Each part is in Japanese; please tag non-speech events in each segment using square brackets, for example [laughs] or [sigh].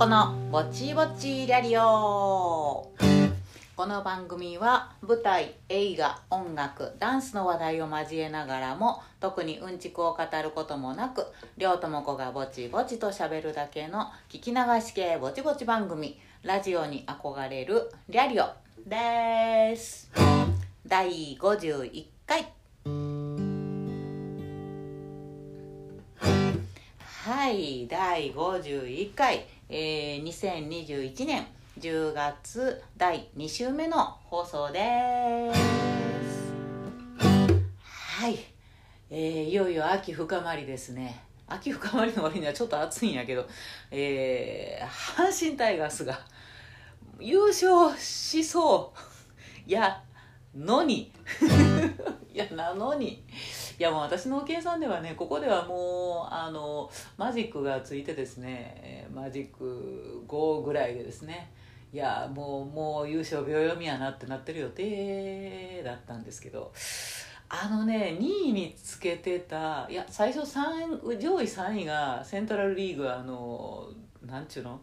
智子のぼちぼちラリオ。この番組は舞台映画音楽ダンスの話題を交えながらも特にうんちくを語ることもなく両智子がぼちぼちとしゃべるだけの聞き流し系ぼちぼち番組ラジオに憧れるリャリオです。第51回。はい第51回、えー、2021年10月第2週目の放送です。はい、えー、いよいよ秋深まりですね。秋深まりの割にはちょっと暑いんやけど、えー、阪神タイガースが優勝しそう。いやのに。い [laughs] やなのに。いやもう私の計算ではねここではもうあのマジックがついてですねマジック5ぐらいでですね。いやもうもう優勝秒読みやなってなってる予定だったんですけど。あのね2位につけてたいや最初3上位3位がセントラルリーグあのなんちゅうの？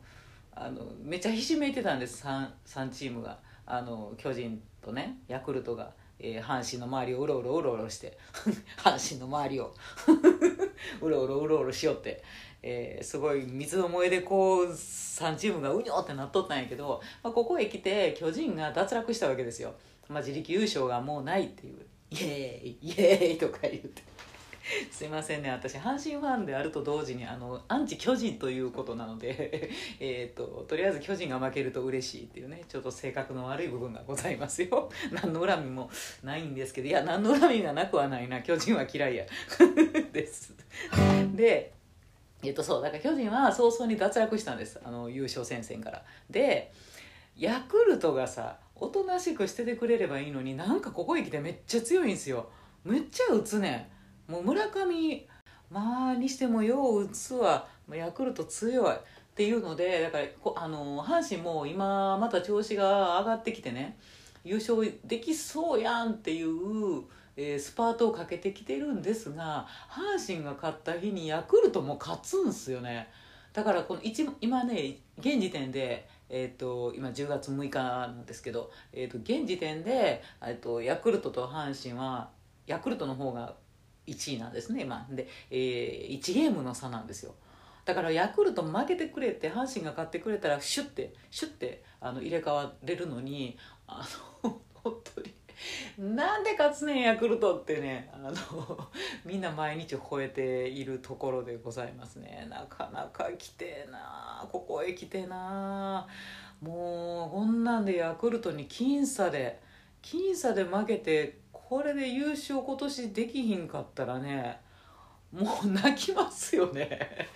あのめっちゃひしめいてたんです 3, 3チームが。あの巨人とねヤクルトが。えー、阪神の周りをうろうろうろうろして [laughs] 阪神の周りを [laughs] うろうろうろうろしよって、えー、すごい水の燃えでこう3チームがうにょってなっとったんやけど、まあ、ここへ来て巨人が脱落したわけですよ、まあ、自力優勝がもうないっていうイエーイイエーイとか言って。[laughs] すいませんね。私阪神ファンであると同時にあのアンチ巨人ということなので [laughs] えととりあえず巨人が負けると嬉しいっていうねちょっと性格の悪い部分がございますよ。[laughs] 何の恨みもないんですけどいや何の恨みがなくはないな。巨人は嫌いや。です。でえっとそうだから巨人は早々に脱落したんです。あの優勝戦線から。でヤクルトがさおとなしくしててくれればいいのになんかここへ来てめっちゃ強いんですよ。めっちゃ打つねん。もう村上まあにしてもよう打つわ。ヤクルト強いっていうのでだからこあの阪神も今また調子が上がってきてね。優勝できそうやんっていう、えー、スパートをかけてきてるんですが阪神が勝った日にヤクルトも勝つんすよね。だからこの一今ね現時点でえーと、今10月6日なんですけど、えーと、現時点で、えーとヤクルトと阪神はヤクルトの方が1位なんですね今。で、えー、1ゲームの差なんですよ。だからヤクルト負けてくれて阪神が勝ってくれたらシュッてシュッてあの入れ替われるのにあの [laughs] 本当になんで勝つねんヤクルトってね。あのみんな毎日吠えているところでございますね。なかなか来てえなここへ来てなもうこんなんでヤクルトに僅差で僅差で負けてこれで優勝今年できひんかったらねもう泣きますよね。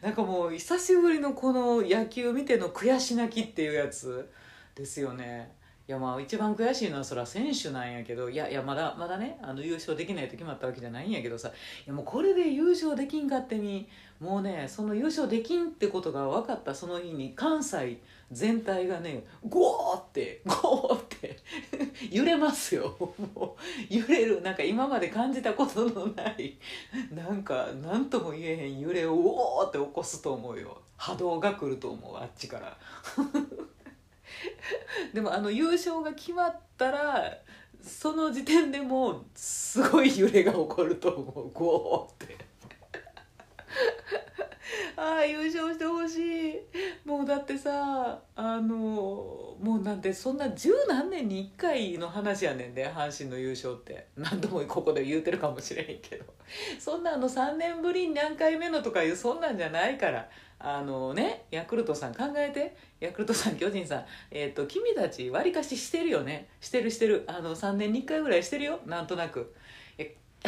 なんかもう久しぶりのこの野球見ての悔し泣きっていうやつですよね。いやまあ一番悔しいのはそれは選手なんやけどいやいやまだまだねあの優勝できないと決まったわけじゃないんやけどさいやもうこれで優勝できんかってにもうねその優勝できんってことが分かったその日に関西全体がねゴーってゴーって揺れますよ。もう揺れる。なんか今まで感じたことのない。なんか何とも言えへん揺れをおーって起こすと思うよ。波動が来ると思うあっちから。[laughs] でもあの優勝が決まったらその時点でもうすごい揺れが起こると思う。ゴーって。[laughs] ああ優勝してほしい。もうだってさあのもうなんてそんな十何年に1回の話やねんで阪神の優勝って。何度もここで言うてるかもしれへんけど。そんなあの3年ぶりに何回目のとかいうそんなんじゃないから。あのねヤクルトさん考えて。ヤクルトさん巨人さん、えーと、君たちわりかししてるよね。してるしてる。あの3年に1回ぐらいしてるよ。なんとなく。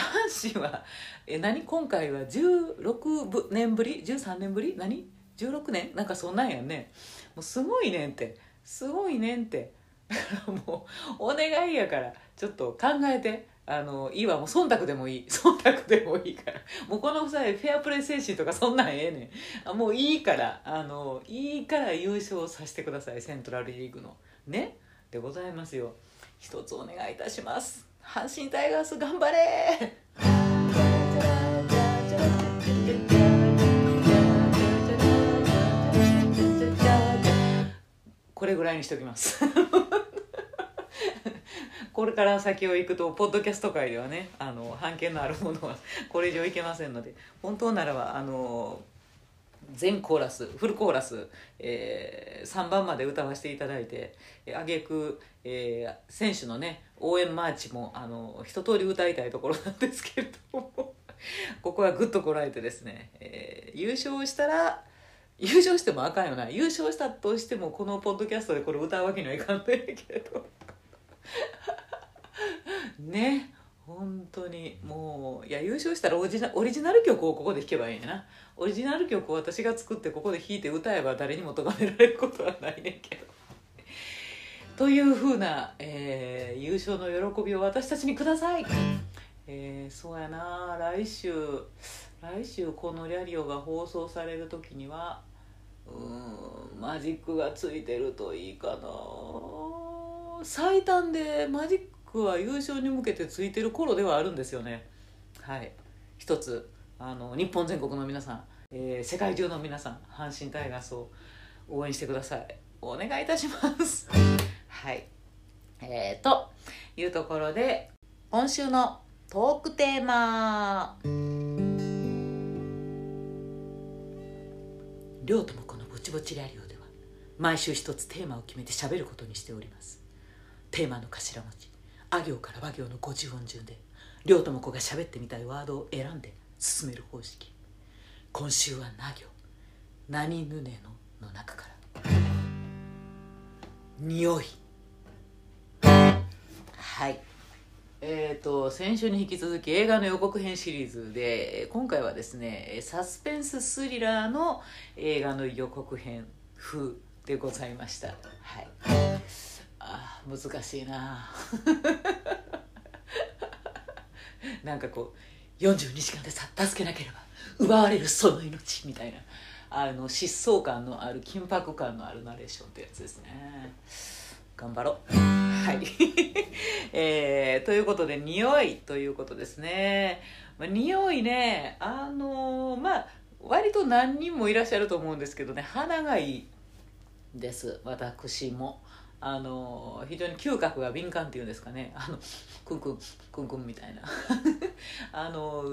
阪神はえ何？今回は16年ぶり？13年ぶり？何？16年？なんかそんなんやね。もうすごいねんって。すごいねんって。[laughs] もうお願いやから。ちょっと考えて。あのいいわ。もう忖度でもいい。[laughs] 忖度でもいいから。もうこの際フェアプレー精神とかそんなんええねん。あもういいから。あのいいから優勝させてください。セントラルリーグの。ね？でございますよ。一つお願いいたします。阪神タイガース頑張れ。これぐらいにしておきます。[laughs] これから先を行くとポッドキャスト界ではねあの版権のあるものはこれ以上いけませんので本当ならばあの全コーラスフルコーラス、えー、3番まで歌わせていただいてあげく、選手のね応援マーチもあの一通り歌いたいところなんですけれども [laughs] ここはグッとこらえてですね、えー、優勝したら優勝してもあかんよな。優勝したとしてもこのポッドキャストでこれ歌うわけにはいかんないけど。[laughs] ね本当にもういや優勝したらオリジナオリジナル曲をここで弾けばいいんやな。オリジナル曲を私が作ってここで弾いて歌えば誰にも咎められることはないねんけど。というふうな、えー、優勝の喜びを私たちにください。えー、そうやな。来週来週このリャリオが放送される時にはうんマジックがついてるといいかな。最短でマジックは優勝に向けてついてる頃ではあるんですよね。はい。一つあの日本全国の皆さん、えー、世界中の皆さん阪神タイガースを応援してください。お願いいたします。はい。えー、というところで今週のトークテーマ。両ともこのぼちぼちラリオでは毎週一つテーマを決めて喋ることにしております。テーマの頭文字。あ行から和行の50音順で両とも子が喋ってみたいワードを選んで進める方式。今週はな行。何ぬねのの中から。匂い。はい。えーと、先週に引き続き映画の予告編シリーズで今回はですねサスペンススリラーの映画の予告編風でございました。はい。あ難しいな。[laughs] なんかこう42時間でさ助けなければ奪われるその命みたいなあの疾走感のある緊迫感のあるナレーションってやつですね。頑張ろう。はい、[laughs] えー、ということで匂いということですね、まあ、匂いねあのー、まあ割と何人もいらっしゃると思うんですけどね鼻がいいです。私も。あの非常に嗅覚が敏感っていうんですかね。あのクンクンクンクンみたいな。[laughs] あの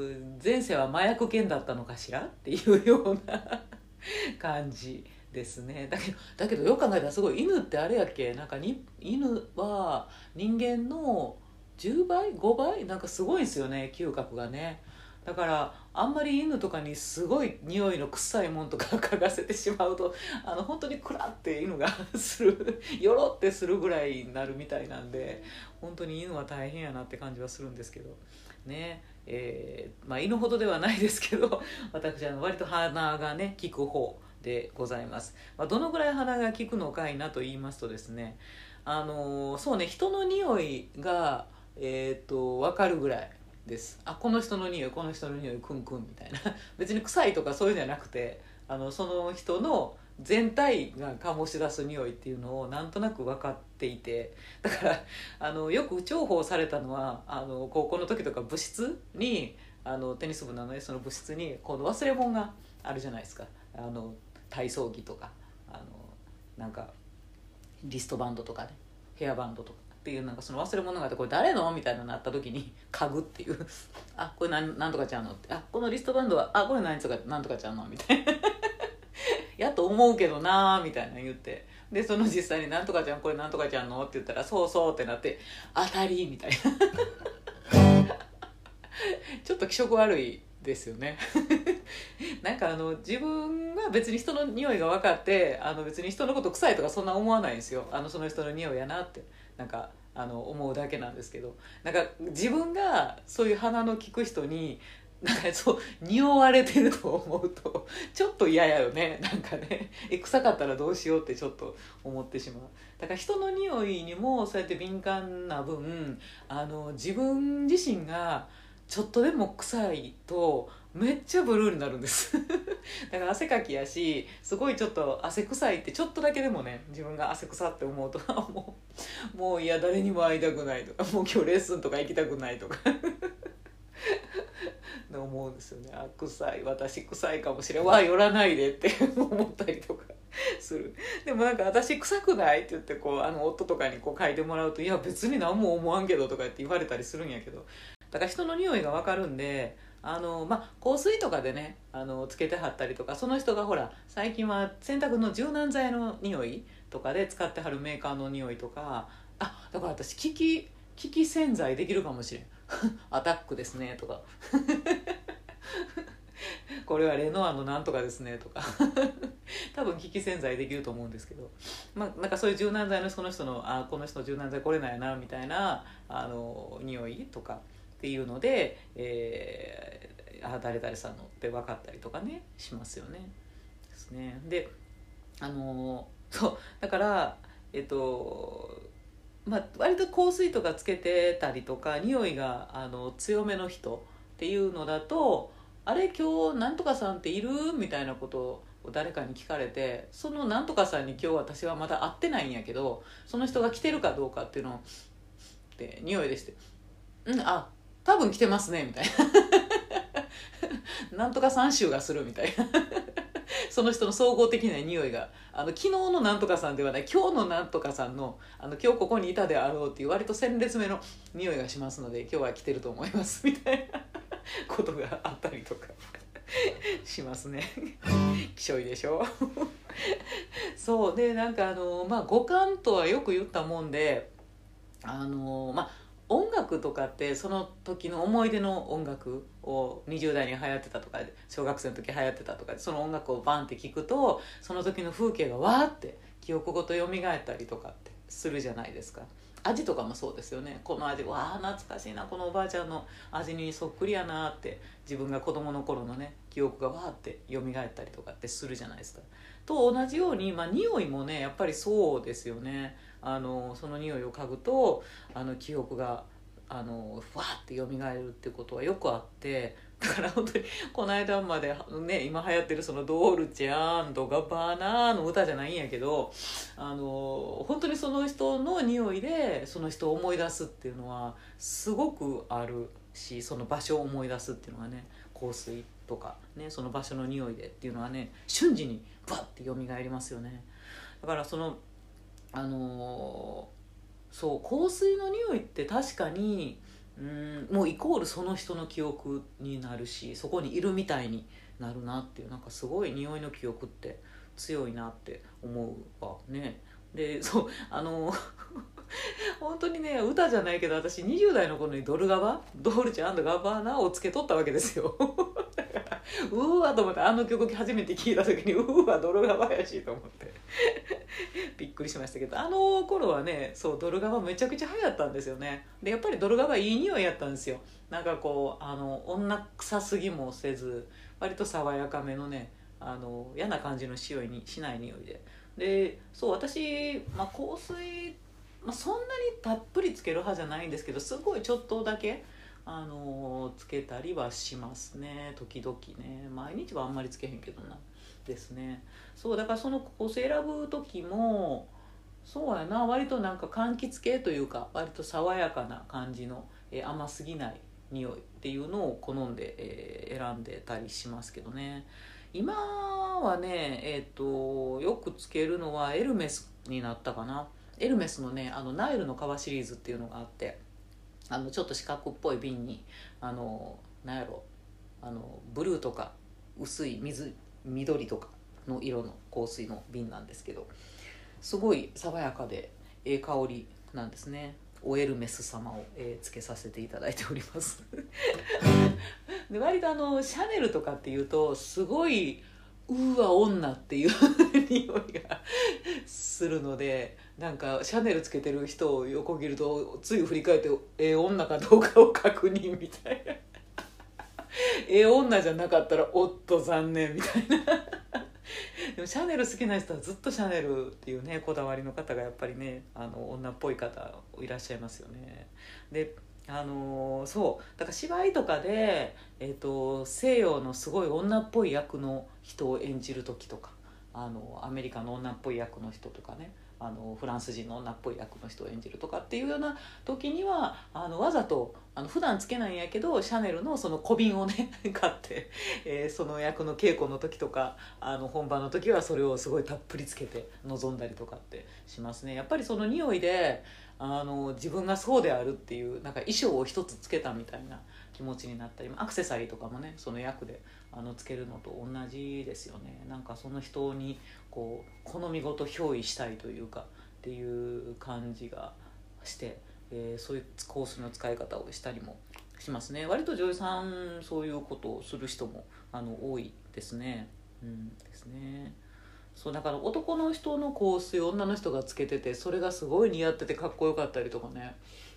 前世は麻薬犬だったのかしら？っていうような [laughs] 感じ。ですね。だけどだけどよく考えたらすごい犬ってあれやっけ？なんかに犬は人間の10倍？5倍？なんかすごいんですよね嗅覚がね。だからあんまり犬とかにすごい匂いの臭いもんとか [laughs] 嗅がせてしまうとあの本当にクラって犬が [laughs] するよろってするぐらいになるみたいなんで本当に犬は大変やなって感じはするんですけど。ねえー、まあ犬ほどではないですけど [laughs] 私は割と鼻がね効く方でございます、まあ、どのぐらい鼻が効くのかいなと言いますとですねあのー、そうね人の匂いがえっ、ー、と分かるぐらいです。あこの人の匂いこの人の匂いクンクンみたいな。[laughs] 別に臭いとかそういうんじゃなくてあのその人の全体が醸し出す匂いっていうのをなんとなく分かっていて。だからあのよく重宝されたのはあの高校の時とか部室にあのテニス部なのでその部室にこの忘れ物があるじゃないですか。あの体操着とかあのなんかリストバンドとかねヘアバンドとかっていうなんかその忘れ物があってこれ誰の？みたいなのなった時に [laughs] 家具っていう。あこれなんなんとかちゃうのって。あこのリストバンドはあこれ何とかなんとかちゃうの？みたいな。[laughs] やと思うけどなーみたいな言って。でその実際に「なんとかちゃんこれなんとかちゃんの?」って言ったら「そうそう」ってなって「当たり」みたいな。[laughs] ちょっと気色悪いですよね。[laughs] なんかあの自分が別に人の匂いが分かってあの別に人のこと臭いとかそんな思わないんですよ。あのその人の匂いやなって。なんかあの思うだけなんですけど。なんか自分がそういう鼻の利く人になんかそう匂われてると思うとちょっと嫌やよね。なんかね。え臭かったらどうしようってちょっと思ってしまう。だから人の匂いにもそうやって敏感な分あの自分自身がちょっとでも臭いとめっちゃブルーになるんです。[laughs] だから汗かきやしすごいちょっと汗臭いってちょっとだけでもね自分が汗臭って思うともう。[laughs] もういや誰にも会いたくないとかもう今日レッスンとか行きたくないとか。[laughs] 思うんですよね。あ臭い私臭いかもしれん。わ寄らないでって思ったりとかする。でもなんか私臭くないって言ってこうあの夫とかにこう嗅いでもらうと「いや別に何も思わんけど」とかって言われたりするんやけどだから人の匂いが分かるんであのまあ、香水とかでねあのつけてはったりとかその人がほら最近は洗濯の柔軟剤の匂いとかで使ってはるメーカーの匂いとかあだから私機器機器洗剤できるかもしれん。[laughs] アタックですねとか。[laughs] これはレノアのなんとかですねとか。[laughs] 多分機器洗剤できると思うんですけど。まあなんかそういう柔軟剤のその人のあこの人の柔軟剤これなんやなみたいなあの匂いとか。っていうので、えー、あ誰々さんのって分かったりとかねしますよね。ですね。であの [laughs] そうだからえっとまあ、割と香水とかつけてたりとか匂いがあの強めの人っていうのだと「あれ今日なんとかさんっている?」みたいなことを誰かに聞かれてそのなんとかさんに今日私はまだ会ってないんやけどその人が来てるかどうかっていうのをって匂いでして「うんあ多分来てますね」みたいな。なんとかさん臭がするみたいな。その人の総合的な匂いが。あの昨日のなんとかさんではない今日のなんとかさんのあの今日ここにいたであろうっていう割と鮮烈めの匂いがしますので今日は来てると思いますみたいな。ことがあったりとか。しますね。きしょいでしょ。そう。でなんかあのまあ五感とはよく言ったもんであのまあ音楽とかってその時の思い出の音楽を20代に流行ってたとか小学生の時流行ってたとかその音楽をバンって聞くとその時の風景がわーって記憶ごと蘇ったりとかってするじゃないですか。味とかもそうですよね。この味わあ懐かしいな。このおばあちゃんの味にそっくりやなって自分が子供の頃のね記憶がわーって蘇ったりとかってするじゃないですか。と同じようにまあ匂いもねやっぱりそうですよね。あのその匂いを嗅ぐとあの記憶があのふわって蘇るってことはよくあってだから本当にこの間までね今流行ってるそのドールチェガバーナの歌じゃないんやけどあの本当にその人の匂いでその人を思い出すっていうのはすごくあるしその場所を思い出すっていうのがね香水とかねその場所の匂いでっていうのはね瞬時にバッて蘇りますよね。だからそのあのー、そう香水の匂いって確かにうんもうイコールその人の記憶になるしそこにいるみたいになるなっていうなんかすごい匂いの記憶って強いなって思うわね。でそうあの [laughs] 本当にね歌じゃないけど私20代の頃にドルガバドールチェガバーナをつけとったわけですよ。[laughs] うわと思ってあの曲初めて聴いた時にうわドルガバやしと思って。びっくりしましたけどあの頃はねそうドルガバめちゃくちゃ流行ったんですよね。でやっぱりドルガバいい匂いやったんですよ。なんかこうあの女臭すぎもせず割と爽やかめのねあの嫌な感じの匂いにしない匂いで。でそう私、まあ、香水、まあ、そんなにたっぷりつける派じゃないんですけどすごいちょっとだけあのつけたりはしますね。時々ね。毎日はあんまりつけへんけどな。ですね。そうだからその香水選ぶ時もそうやな。割となんか柑橘系というか割と爽やかな感じの、えー、甘すぎない匂いっていうのを好んで、えー、選んでたりしますけどね。今はねえっ、ー、とよくつけるのはエルメスになったかな。エルメスのねあのナイルの革シリーズっていうのがあってあのちょっと四角っぽい瓶にあのなんやろあのブルーとか薄い水緑とかの色の香水の瓶なんですけどすごい爽やかでええ香りなんですね。オエルメス様を、えー、つけさせていただいております。[laughs] で割とあのシャネルとかっていうとすごいうわ女っていう [laughs] 匂いがするのでなんかシャネルつけてる人を横切るとつい振り返ってええ女かどうかを確認みたいな。[laughs] ええ女じゃなかったらおっと残念みたいな。[laughs] でもシャネル好きな人はずっとシャネルっていうねこだわりの方がやっぱりねあの女っぽい方いらっしゃいますよね。であのー、そうだから芝居とかで、えーと、西洋のすごい女っぽい役の人を演じる時とかあのアメリカの女っぽい役の人とかね。あのフランス人の女っぽい役の人を演じるとかっていうような時にはあのわざとあの普段つけないんやけどシャネルのその小瓶をね [laughs] 買って、えー、その役の稽古の時とかあの本番の時はそれをすごいたっぷりつけて臨んだりとかってしますね。やっぱりその匂いであの自分がそうであるっていうなんか衣装を一つつけたみたいな気持ちになったりアクセサリーとかもねその役であのつけるのと同じですよね。なんかその人にこう好みごと憑依したいというかっていう感じがして、えー、そういうコースの使い方をしたりもしますね割と女優さんそういうことをする人もあの多いですね。うんですねそうだから男の人の香水女の人がつけててそれがすごい似合っててかっこよかったりとかね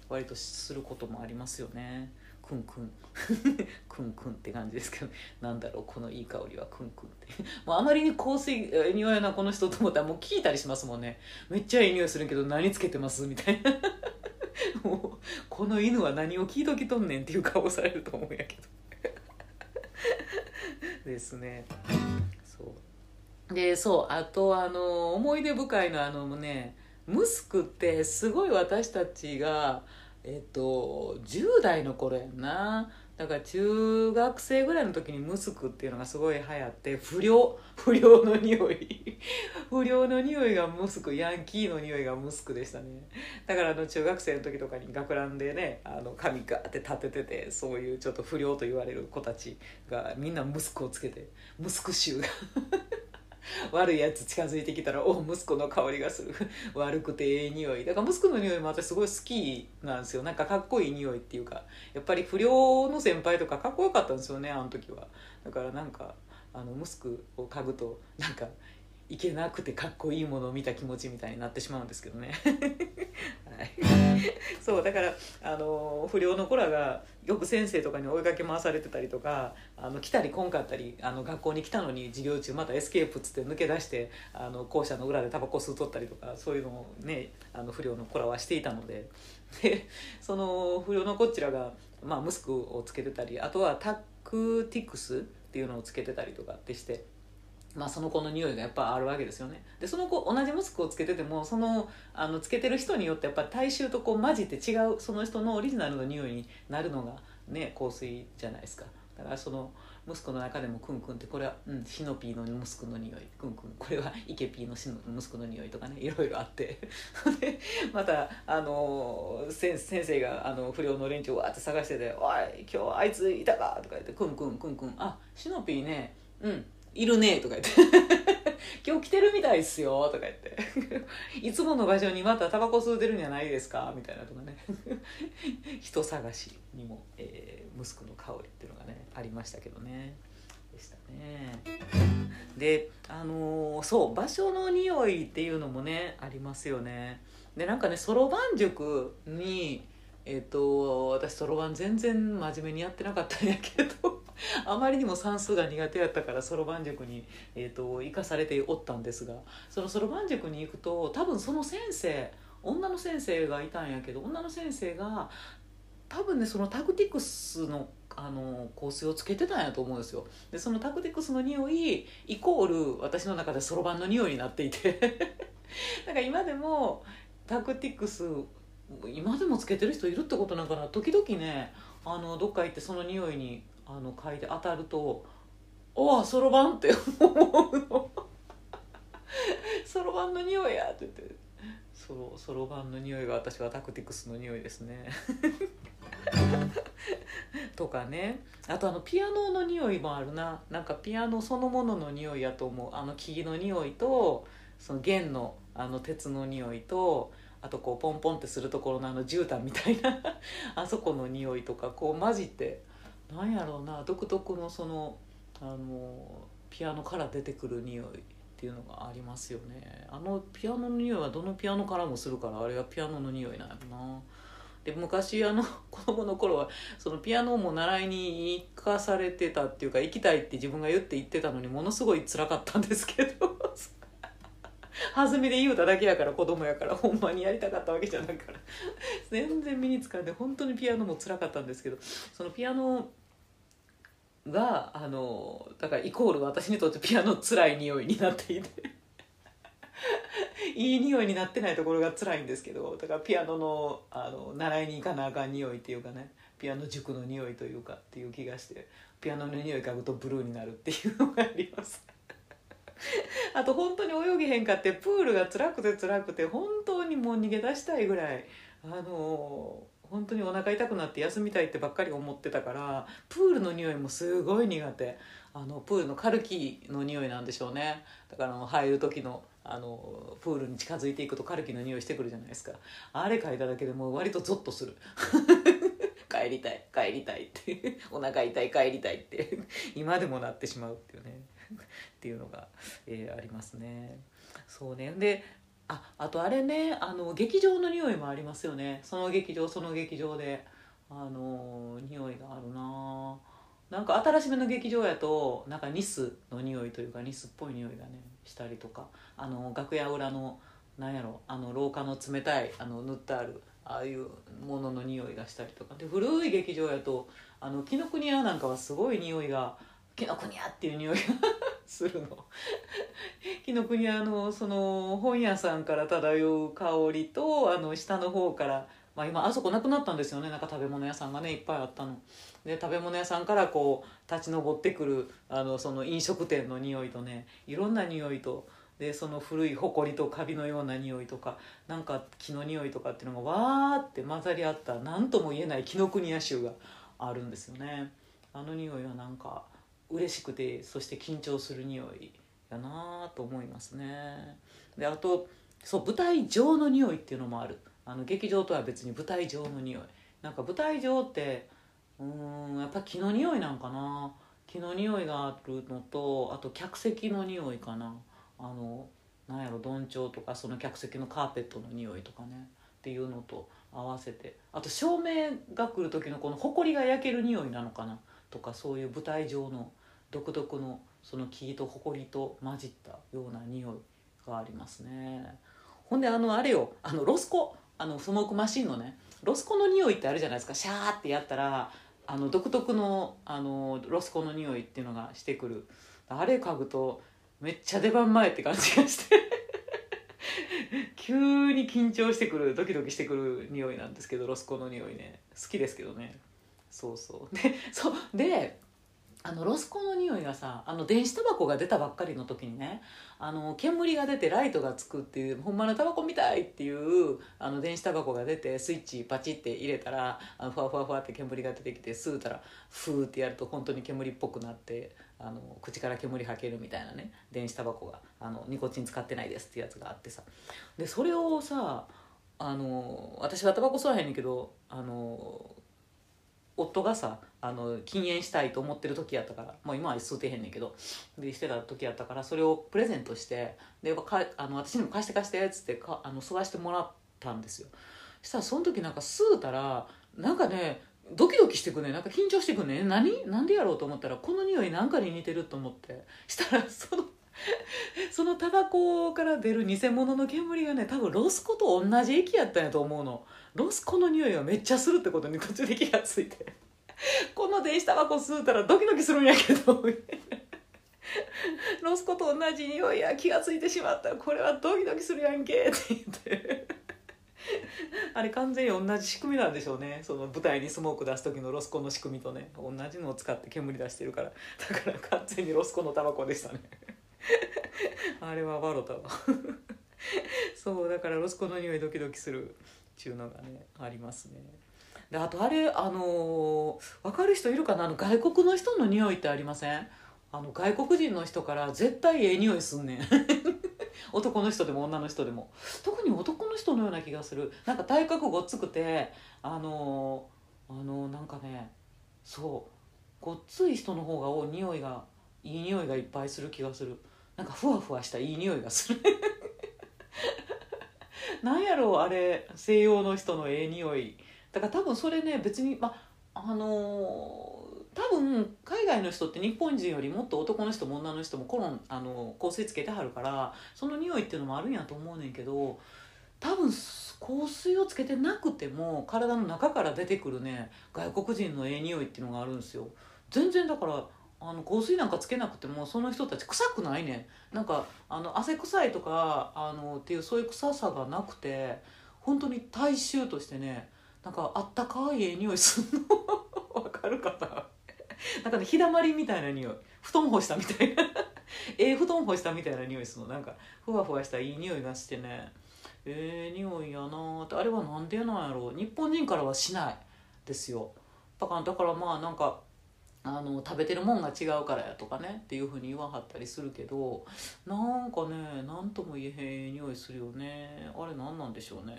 割とすることもありますよね。クンクン。[laughs] クンクンって感じですけどなんだろうこのいい香りはクンクンって。[laughs] もうあまりに香水匂いなこの人と思ったらもう聞いたりしますもんね。めっちゃいい匂いするけど何つけてますみたいな。[laughs] もうこの犬は何を聞いときとんねんっていう顔されると思うんやけど。ですね。そう。でそうあとあの思い出深いのあのねムスクってすごい私たちがえっと10代の頃やんな。だから中学生ぐらいの時にムスクっていうのがすごい流行って不良 [laughs] 不良の匂い。[laughs] 不良の匂いがムスクヤンキーの匂いがムスクでしたね。だからあの中学生の時とかに学ランでねあの髪ガーって立てててそういうちょっと不良と言われる子たちがみんなムスクをつけてムスク臭が。[laughs] [laughs] 悪いやつ近づいてきたらお息子の香りがする。[laughs] 悪くてええ匂い。だから息子の匂いも私すごい好きなんですよ。なんかかっこいい匂いっていうかやっぱり不良の先輩とかかっこよかったんですよねあの時は。だからなんかあのムスクを嗅ぐとなんかいけなくてかっこいいものを見た気持ちみたいになってしまうんですけどね、[laughs] そうだからあの不良の子らがよく先生とかに追いかけ回されてたりとかあの来たり来んかったりあの学校に来たのに授業中またエスケープっつって抜け出してあの校舎の裏でタバコ吸うとったりとかそういうのをねあの不良の子らはしていたのででその不良のこちらが、まあ、ムスクをつけてたりあとはタックティクスっていうのをつけてたりとかってして。まあ、その子の匂いがやっぱあるわけですよね。でその子同じマスクをつけててもそのあのつけてる人によってやっぱ体臭とこう混じって違うその人のオリジナルの匂いになるのがね香水じゃないですか。だからその息子の中でもクンクンってこれは、うん、シノピーの息子の匂い。クンクン。これはイケピーの息子の匂いとかねいろいろあって。[laughs] またあの先生があの不良の連中をわーって探してて「おい今日あいついたか?」とか言って「クンクンクンクン。あシノピーね。うん。いるね」とか言って「[laughs] 今日来てるみたいっすよ」とか言って「[laughs] いつもの場所にまたタバコ吸うてるんじゃないですか」みたいなとかね。[laughs] 人探しにも、えー、息子の香りっていうのがねありましたけどね。でしたね。であのー、そう場所の匂いっていうのもねありますよね。でなんかねそろばん塾にえっ、ー、と私そろばん全然真面目にやってなかったんやけど。[laughs] あまりにも算数が苦手やったからそろばん塾に、えーと、生かされておったんですがそのそろばん塾に行くと多分その先生女の先生がいたんやけど女の先生が多分ねそのタクティクスのあの香水をつけてたんやと思うんですよ。でそのタクティクスの匂いイコール私の中でそろばんの匂いになっていて。[laughs] だから今でもタクティクス今でもつけてる人いるってことなんかな。時々ねあのどっか行ってその匂いにあの嗅いで当たると「おおそろばん!」って思うの [laughs] そろばんの匂いやって言って。そろばんの匂いが私はタクティクスの匂いですね。[laughs] とかね。あとあのピアノの匂いもあるな。なんかピアノそのものの匂いやと思う。あの木の匂いとその弦のあの鉄の匂いとあとこうポンポンってするところのあの絨毯みたいな。あそこの匂いとかこう混じってなんやろうな独特のそのあのピアノから出てくる匂いっていうのがありますよね。あのピアノの匂いはどのピアノからもするからあれはピアノの匂いなんやろな。で昔あの [laughs] 子供の頃はそのピアノも習いに行かされてたっていうか行きたいって自分が言って言ってたのにものすごい辛かったんですけど。弾みで言うただけやから子供やからほんまにやりたかったわけじゃないから。全然身につかんで本当にピアノも辛かったんですけどそのピアノがあのだからイコール私にとってピアノ辛い匂いになっていて。[laughs] いい匂いになってないところが辛いんですけどだからピアノのあの習いに行かなあかん匂いっていうかねピアノ塾の匂いというかっていう気がしてピアノの匂い嗅ぐとブルーになるっていうのがあります。[laughs] あと本当に泳げへんかってプールが辛くて辛くて本当にもう逃げ出したいぐらいあの本当にお腹痛くなって休みたいってばっかり思ってたからプールの匂いもすごい苦手。あのプールのカルキの匂いなんでしょうね。だから入る時のあのプールに近づいていくとカルキの匂いしてくるじゃないですか。あれ嗅いだだけでもう割とゾッとする。[laughs] 帰りたい帰りたいって。お腹痛い帰りたいって。今でもなってしまうっていうね。[laughs] っていうのが、えー、ありますね。そうね。でああとあれねあの劇場の匂いもありますよね。その劇場その劇場で。あの匂いがあるな。なんか新しめの劇場やとなんかニスの匂いというかニスっぽい匂いがねしたりとか。あの楽屋裏のなんやろあの廊下の冷たいあの塗ってあるああいうものの匂いがしたりとか。で古い劇場やとあの紀ノ国屋なんかはすごい匂いが紀ノ国屋っていう匂いが [laughs] するの [laughs] 紀ノ国屋のその本屋さんから漂う香りとあの下の方からまあ、今あそこなくなったんですよねなんか食べ物屋さんがねいっぱいあったの。で食べ物屋さんからこう立ち上ってくるあのその飲食店の匂いとねいろんな匂いとでその古い埃とカビのような匂いとかなんか木の匂いとかっていうのがわーって混ざり合った何とも言えない紀ノ国屋臭があるんですよね。あの匂いはなんか嬉しくてそして緊張する匂いやなと思いますね。であとそう舞台上の匂いっていうのもある。あの劇場とは別に舞台上の匂い。なんか舞台上ってうんやっぱ木の匂いなんかな。木の匂いがあるのとあと客席の匂いかな。あのなんやろどんちょうとかその客席のカーペットの匂いとかね。っていうのと合わせて。あと照明が来る時のこの埃が焼ける匂いなのかな。とかそういう舞台上の独特のその木と埃と混じったような匂いがありますね。ほんであのあれよあのロスコあのスモークマシンのねロスコの匂いってあるじゃないですか。シャーってやったらあの独特のあのロスコの匂いっていうのがしてくる。あれ嗅ぐとめっちゃ出番前って感じがして。[laughs] 急に緊張してくるドキドキしてくる匂いなんですけどロスコの匂いね。好きですけどね。そうそう。[laughs] でそうであのロスコの匂いがさあの電子タバコが出たばっかりの時にねあの煙が出てライトがつくっていうほんまのタバコみたいっていうあの電子タバコが出てスイッチパチって入れたらあのふわふわふわって煙が出てきて吸うたらフーってやると本当に煙っぽくなってあの口から煙吐けるみたいなね電子タバコがあのニコチン使ってないですってやつがあってさ。でそれをさあの私はタバコ吸わへんねんけどあの夫がさあの禁煙したいと思ってる時やったからもう今は吸うてへんねんけどでしてた時やったからそれをプレゼントしてでかあの私にも貸して貸してっつってかあの吸わしてもらったんですよ。したらその時なんか吸うたらなんかねドキドキしてくねなんか緊張してくね何？なんでやろうと思ったらこの匂いなんかに似てると思って。したらその [laughs] そのタバコから出る偽物の煙がね多分ロスコと同じ液やったんやと思うの。ロスコの匂いがめっちゃするってことに途中で気がついて。この電子タバコ吸うたらドキドキするんやけど。ロスコと同じ匂いや気がついてしまった。これはドキドキするやんけって言って。あれ完全に同じ仕組みなんでしょうね。その舞台にスモーク出す時のロスコの仕組みとね。同じのを使って煙出してるから。だから完全にロスコのタバコでしたね。あれは笑ったわ。そうだからロスコの匂いドキドキする。っていうのがねありますね。であとあれあのー、分かる人いるかな？あの外国の人の匂いってありません？あの外国人の人から絶対ええ匂いすんねん。[laughs] 男の人でも女の人でも。特に男の人のような気がする。なんか体格ごっつくてあのー、あのー、なんかねそう。ごっつい人の方がお匂いがいい匂いがいっぱいする気がする。なんかふわふわしたいい匂いがする。[laughs] [laughs] なんやろうあれ西洋の人のええ匂い。だから多分それね別にまあのー、多分海外の人って日本人よりもっと男の人も女の人もコロンあの香水つけてはるからその匂いっていうのもあるんやと思うねんけど多分香水をつけてなくても体の中から出てくるね外国人のええ匂いっていうのがあるんですよ。全然だからあの香水なんかつけなくてもその人たち臭くないねなんかあの汗臭いとかあのっていうそういう臭さがなくて本当に大衆としてねなんかあったかいええ匂いすんの。[laughs] わかるかな。んかね日だまりみたいな匂い。布団干したみたいな。[laughs] ええ布団干したみたいな匂いするの。なんかふわふわしたいい匂いがしてね。ええ匂いやなってあれはなんでなんやろう。日本人からはしないですよ。だからだからまあなんかあの食べてるもんが違うからやとかねっていうふうに言わはったりするけどなんかね何とも言えへん匂いするよね。あれ何なんでしょうね。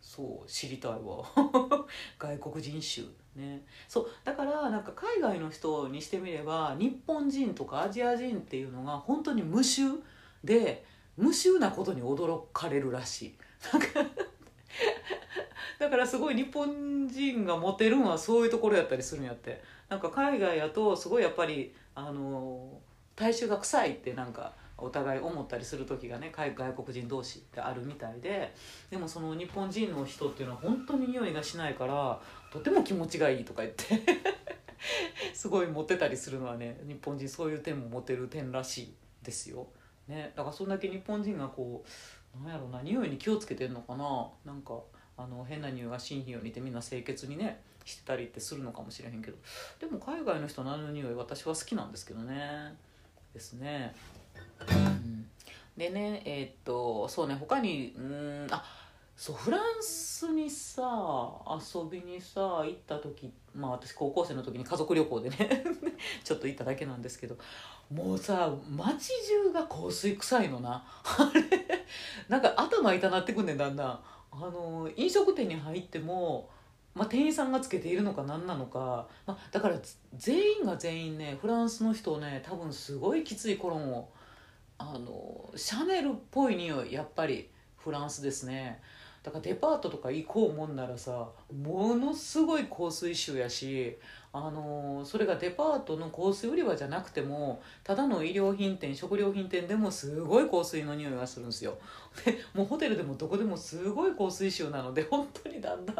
そう知りたいわ。[laughs] 外国人種ね。そうだからなんか海外の人にしてみれば日本人とかアジア人っていうのが本当に無臭で無臭なことに驚かれるらしい。なんか [laughs] だからすごい日本人がモテるんはそういうところやったりするんやって。なんか海外やとすごいやっぱりあの大衆が臭いってなんかお互い思ったりする時がね外国人同士ってあるみたいででもその日本人の人っていうのは本当に匂いがしないからとても気持ちがいいとか言って [laughs] すごいモテたりするのはね日本人そういう点もモテる点らしいですよ。ね、だからそんだけ日本人がこうなんやろうな匂いに気をつけてんのかななんかあの変な匂いがしんひんようにってみんな清潔にねしてたりってするのかもしれへんけど。でも海外の人のあの匂い私は好きなんですけどね。ですね。うん、でねえーっとそうね他にうんあそうフランスにさ遊びにさ行った時まあ私高校生の時に家族旅行でね [laughs] ちょっと行っただけなんですけど。もうさ街中が香水臭いのな。あれなんか頭痛なってくんねんだんだん。あの飲食店に入っても、まあ、店員さんがつけているのか何なのか、まあ、だから全員が全員ねフランスの人ね多分すごいきついコロンをあのシャネルっぽい匂いやっぱりフランスですね。だからデパートとか行こうもんならさものすごい香水臭やしあのそれがデパートの香水売り場じゃなくてもただの衣料品店食料品店でもすごい香水の匂いがするんですよ。でもうホテルでもどこでもすごい香水臭なので本当にだんだん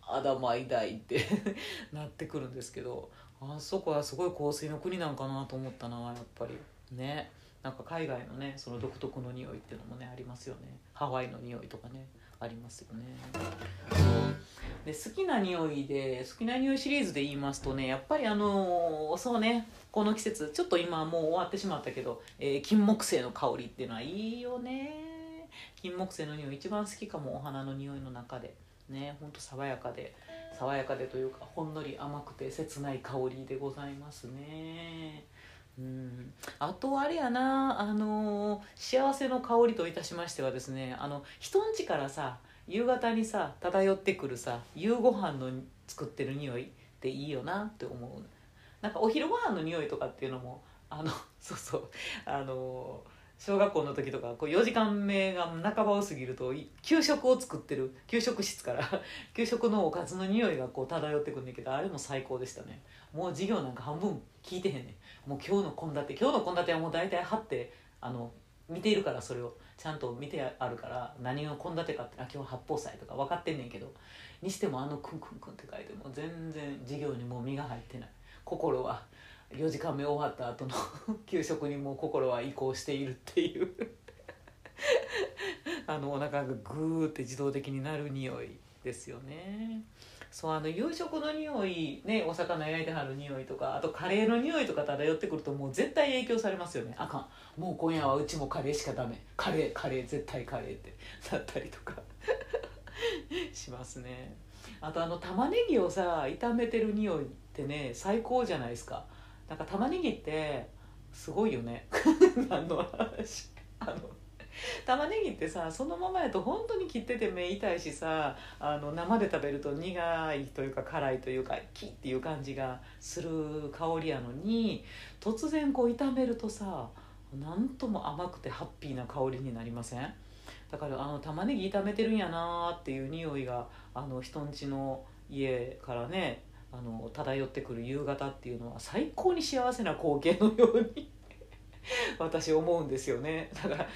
あだまいだいって [laughs] なってくるんですけどあそこはすごい香水の国なんかなと思ったなやっぱり。ね。なんか海外のねその独特の匂いっていうのもねありますよね。ハワイの匂いとかねありますよね。で好きな匂いで好きな匂いシリーズで言いますとねやっぱりあのーそうねこの季節ちょっと今もう終わってしまったけど、えー金木犀の香りっていうのはいいよね。金木犀の匂い一番好きかもお花の匂いの中で。ねほんと爽やかで爽やかでというかほんのり甘くて切ない香りでございますね。うん。あとあれやなあの幸せの香りといたしましてはですねあの人ん家からさ夕方にさ漂ってくるさ夕ご飯の作ってる匂いっていいよなって思う。なんかお昼ご飯の匂いとかっていうのもあの [laughs] そうそうあの小学校の時とかこう4時間目が半ばを過ぎると給食を作ってる給食室から [laughs] 給食のおかずの匂いがこう漂ってくんだけどあれも最高でしたね。もう授業なんか半分聞いてへんねん。もう今日の献立今日の献立はもう大体貼ってあの見ているからそれをちゃんと見てあるから何の献立かってあ今日八宝菜とか分かってんねんけどにしてもあのクンクンクンって書いても全然授業にもう身が入ってない。心は4時間目終わった後の [laughs] 給食にもう心は移行しているっていう。[laughs] あのお腹がグーって自動的になる匂いですよね。そうあの夕食の匂いねお魚焼いてはる匂いとかあとカレーの匂いとか漂ってくるともう絶対影響されますよね。あかん。もう今夜はうちもカレーしかダメ。カレーカレー絶対カレーってなったりとか。[laughs] しますね。あとあの玉ねぎをさ炒めてる匂いってね最高じゃないですか。なんか玉ねぎってすごいよね。[laughs] 何の話？[laughs] あの [laughs] 玉ねぎってさそのままやと本当に切ってて目痛いしさあの生で食べると苦いというか辛いというかキッっていう感じがする香りやのに突然こう炒めるとさなんとも甘くてハッピーな香りになりません？だからあの玉ねぎ炒めてるんやなーっていう匂いがあの人んちの家からねあの漂ってくる夕方っていうのは最高に幸せな光景のように [laughs] 私思うんですよね。だから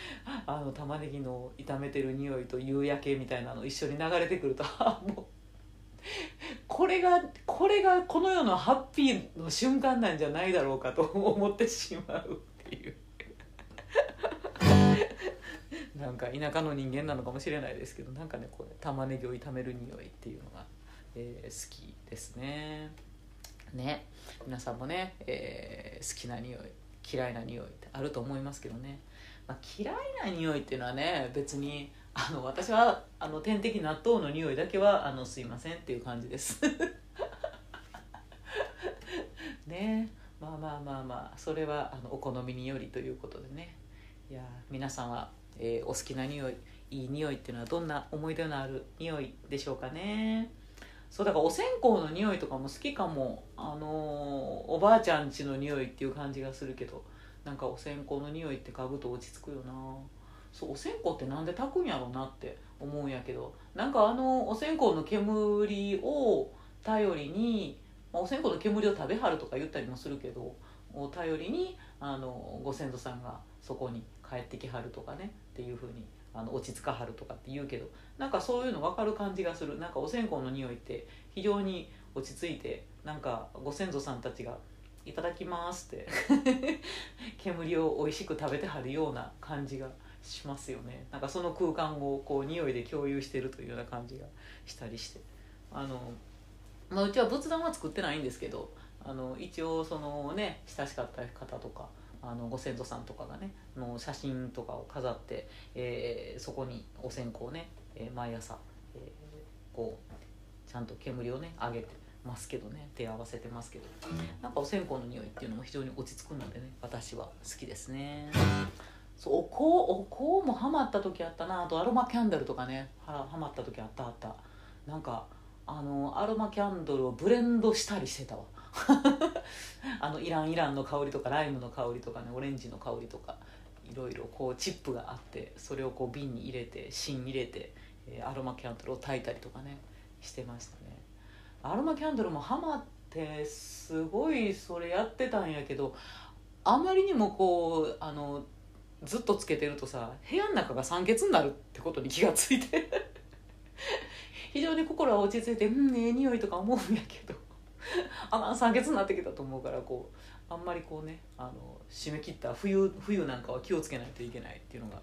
あの玉ねぎの炒めてる匂いと夕焼けみたいなの一緒に流れてくるとあ [laughs] もうこれがこれがこの世のハッピーの瞬間なんじゃないだろうかと思ってしまうっていう。[laughs] なんか田舎の人間なのかもしれないですけどなんかねこれ玉ねぎを炒める匂いっていうのが、えー、好きですね。ね。皆さんもね、えー、好きな匂い。嫌いな匂いってあると思いますけどね、まあ、嫌いな匂いっていうのはね別にあの私はあの天敵納豆の匂いだけはあのすいませんっていう感じです。[laughs] ね。まあまあまあまあそれはあのお好みによりということでね。いや皆さんは、えー、お好きな匂いいい匂いっていうのはどんな思い出のある匂いでしょうかね。そうだからお線香の匂いとかも好きかも。あのー、おばあちゃんちの匂いっていう感じがするけど。なんかお線香の匂いって嗅ぐと落ち着くよな。そうお線香ってなんで炊くんやろうなって思うんやけど。なんかあのお線香の煙を頼りに、まあ、お線香の煙を食べはるとか言ったりもするけどを頼りにあのご先祖さんがそこに帰ってきはるとかね。っていうふうにあの落ち着かはるとかって言うけどなんかそういうの分かる感じがする。なんかお線香の匂いって非常に落ち着いてなんかご先祖さんたちが「いただきます」って [laughs] 煙を美味しく食べてはるような感じがしますよね。なんかその空間をこう匂いで共有してるというような感じがしたりして。あの、まあ、うちは仏壇は作ってないんですけどあの一応そのね親しかった方とかあのご先祖さんとかがねの写真とかを飾って、えー、そこにお線香をね、えー、毎朝、えー、こうちゃんと煙をね上げてますけどね手合わせてますけど。なんかお線香の匂いっていうのも非常に落ち着くのでね私は好きですね。そうお香お香もハマった時あったな。あとアロマキャンドルとかねはハマった時あったあった。なんかあのアロマキャンドルをブレンドしたりしてたわ。[laughs] あのイランイランの香りとかライムの香りとかねオレンジの香りとかいろいろこうチップがあってそれをこう瓶に入れて芯入れて、え、アロマキャンドルを炊いたりとかねしてましたね。アロマキャンドルもハマってすごいそれやってたんやけどあまりにもこうあのずっとつけてるとさ部屋の中が酸欠になるってことに気がついて [laughs] 非常に心は落ち着いてうんええ匂いとか思うんやけど。あ酸欠になってきたと思うからこうあんまりこうねあの締め切った冬冬なんかは気をつけないといけないっていうのが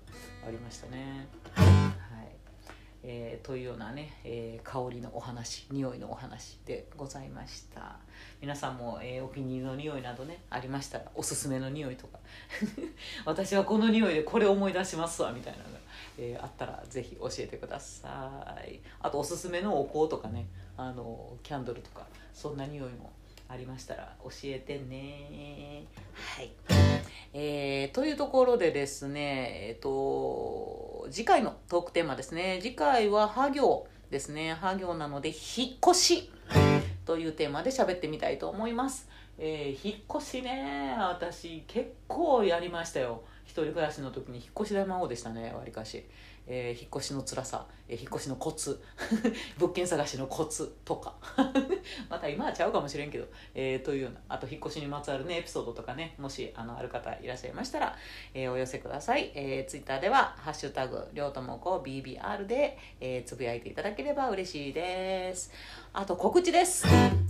ありましたね。はい。えー、というようなね、えー、香りのお話匂いのお話でございました。皆さんも、えー、お気に入りの匂いなどねありましたらおすすめの匂いとか [laughs] 私はこの匂いでこれ思い出しますわみたいなのが、えあったらぜひ教えてください。あとおすすめのお香とかねあのキャンドルとかそんな匂いもありましたら教えてね。はい、えー、というところでですねえっ、ー、と次回のトークテーマですね。次回は「は行」ですね「は行」なので「引っ越し」というテーマで喋ってみたいと思います。えー、引っ越しね。私結構やりましたよ。一人暮らしの時に引っ越し大魔王でしたねわりかし。えー、引っ越しの辛さ、えー、引っ越しのコツ [laughs] 物件探しのコツとか [laughs] また今はちゃうかもしれんけど、えー、というようなあと引っ越しにまつわるねエピソードとかねもしあのある方いらっしゃいましたら、えー、お寄せください、えー、ツイッターでは「ハッシュタグりょうともこ BBR で」えー、つぶやいていただければ嬉しいです。あと告知です。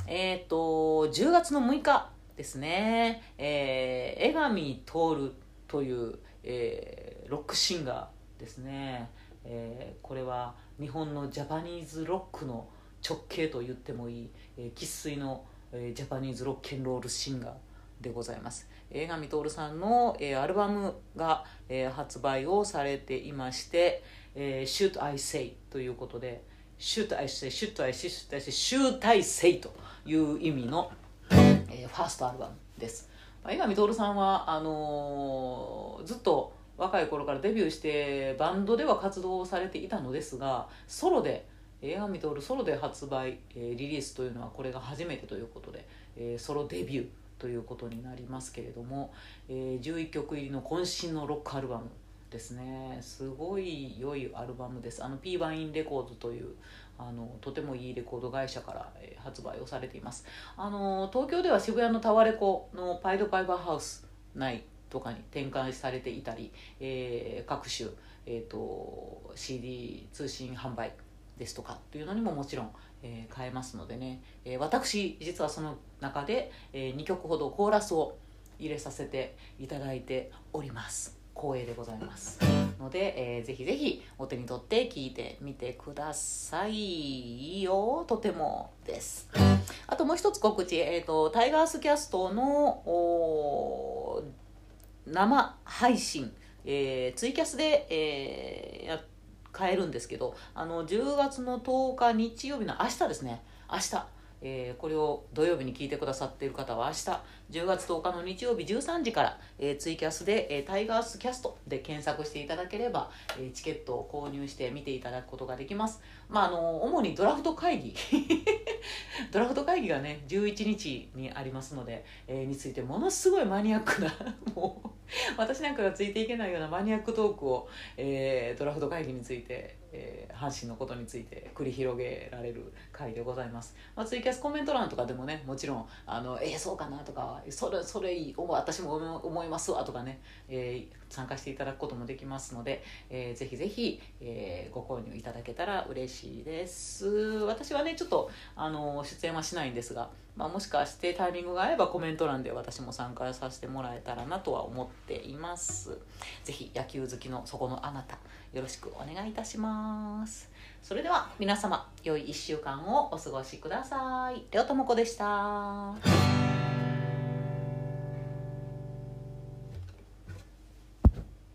えっ、と10月の6日ですね、えー、江上徹という、えー、ロックシンガーですね、えー、これは日本のジャパニーズロックの直系と言ってもいい生粋、の、えー、ジャパニーズロッケンロールシンガーでございます。江上徹さんの、えー、アルバムが、えー、発売をされていまして「えー、Shoot I Say」ということで「Shoot I Say」「Shoot I Say」「Shoot I Say」という意味の、えー、ファーストアルバムです。江上徹さんはあのー、ずっと若い頃からデビューしてバンドでは活動されていたのですがソロでエアミトールソロで発売、えー、リリースというのはこれが初めてということで、えー、ソロデビューということになりますけれども、えー、11曲入りの渾身のロックアルバムですね。すごい良いアルバムです。あの P バインレコードというあのとてもいいレコード会社から、えー、発売をされています。あの東京では渋谷のタワレコのパイドパイバーハウス内とかに展開されていたり、えー、各種、えーと、CD 通信販売ですとかっていうのにももちろん、えー変えますのでね、えー私実はその中で、え2曲ほどコーラスを入れさせていただいております。光栄でございますので、えーぜひぜひお手に取って聴いてみてくださいいいよ。とてもです。あともう一つ告知、えー、とタイガースキャストのお生配信、えーツイキャスで、えーや変えるんですけどあの10月の10日日曜日の明日ですね。明日、えーこれを土曜日に聞いてくださっている方は明日10月10日の日曜日13時から、えーツイキャスで、えータイガースキャストで検索していただければ、えチケットを購入して見ていただくことができます。まああの主にドラフト会議 [laughs] ドラフト会議がね11日にありますので、えについてものすごいマニアックな [laughs] もう私なんかがついていけないようなマニアックトークを、えドラフト会議について、えー阪神のことについて繰り広げられる回でございます、まあ、ツイキャスコメント欄とかでもねもちろんあのえーそうかなとかそれそれいい私も思思いますわとかね、えー参加していただくこともできますので、えーぜひぜひ、えーご購入いただけたら嬉しいです。私はねちょっとあの出演はしないんですが、まあ、もしかしてタイミングが合えばコメント欄で私も参加させてもらえたらなとは思っています。ぜひ野球好きのそこのあなたよろしくお願いいたします。それでは皆様良い1週間をお過ごしください。両友子でした。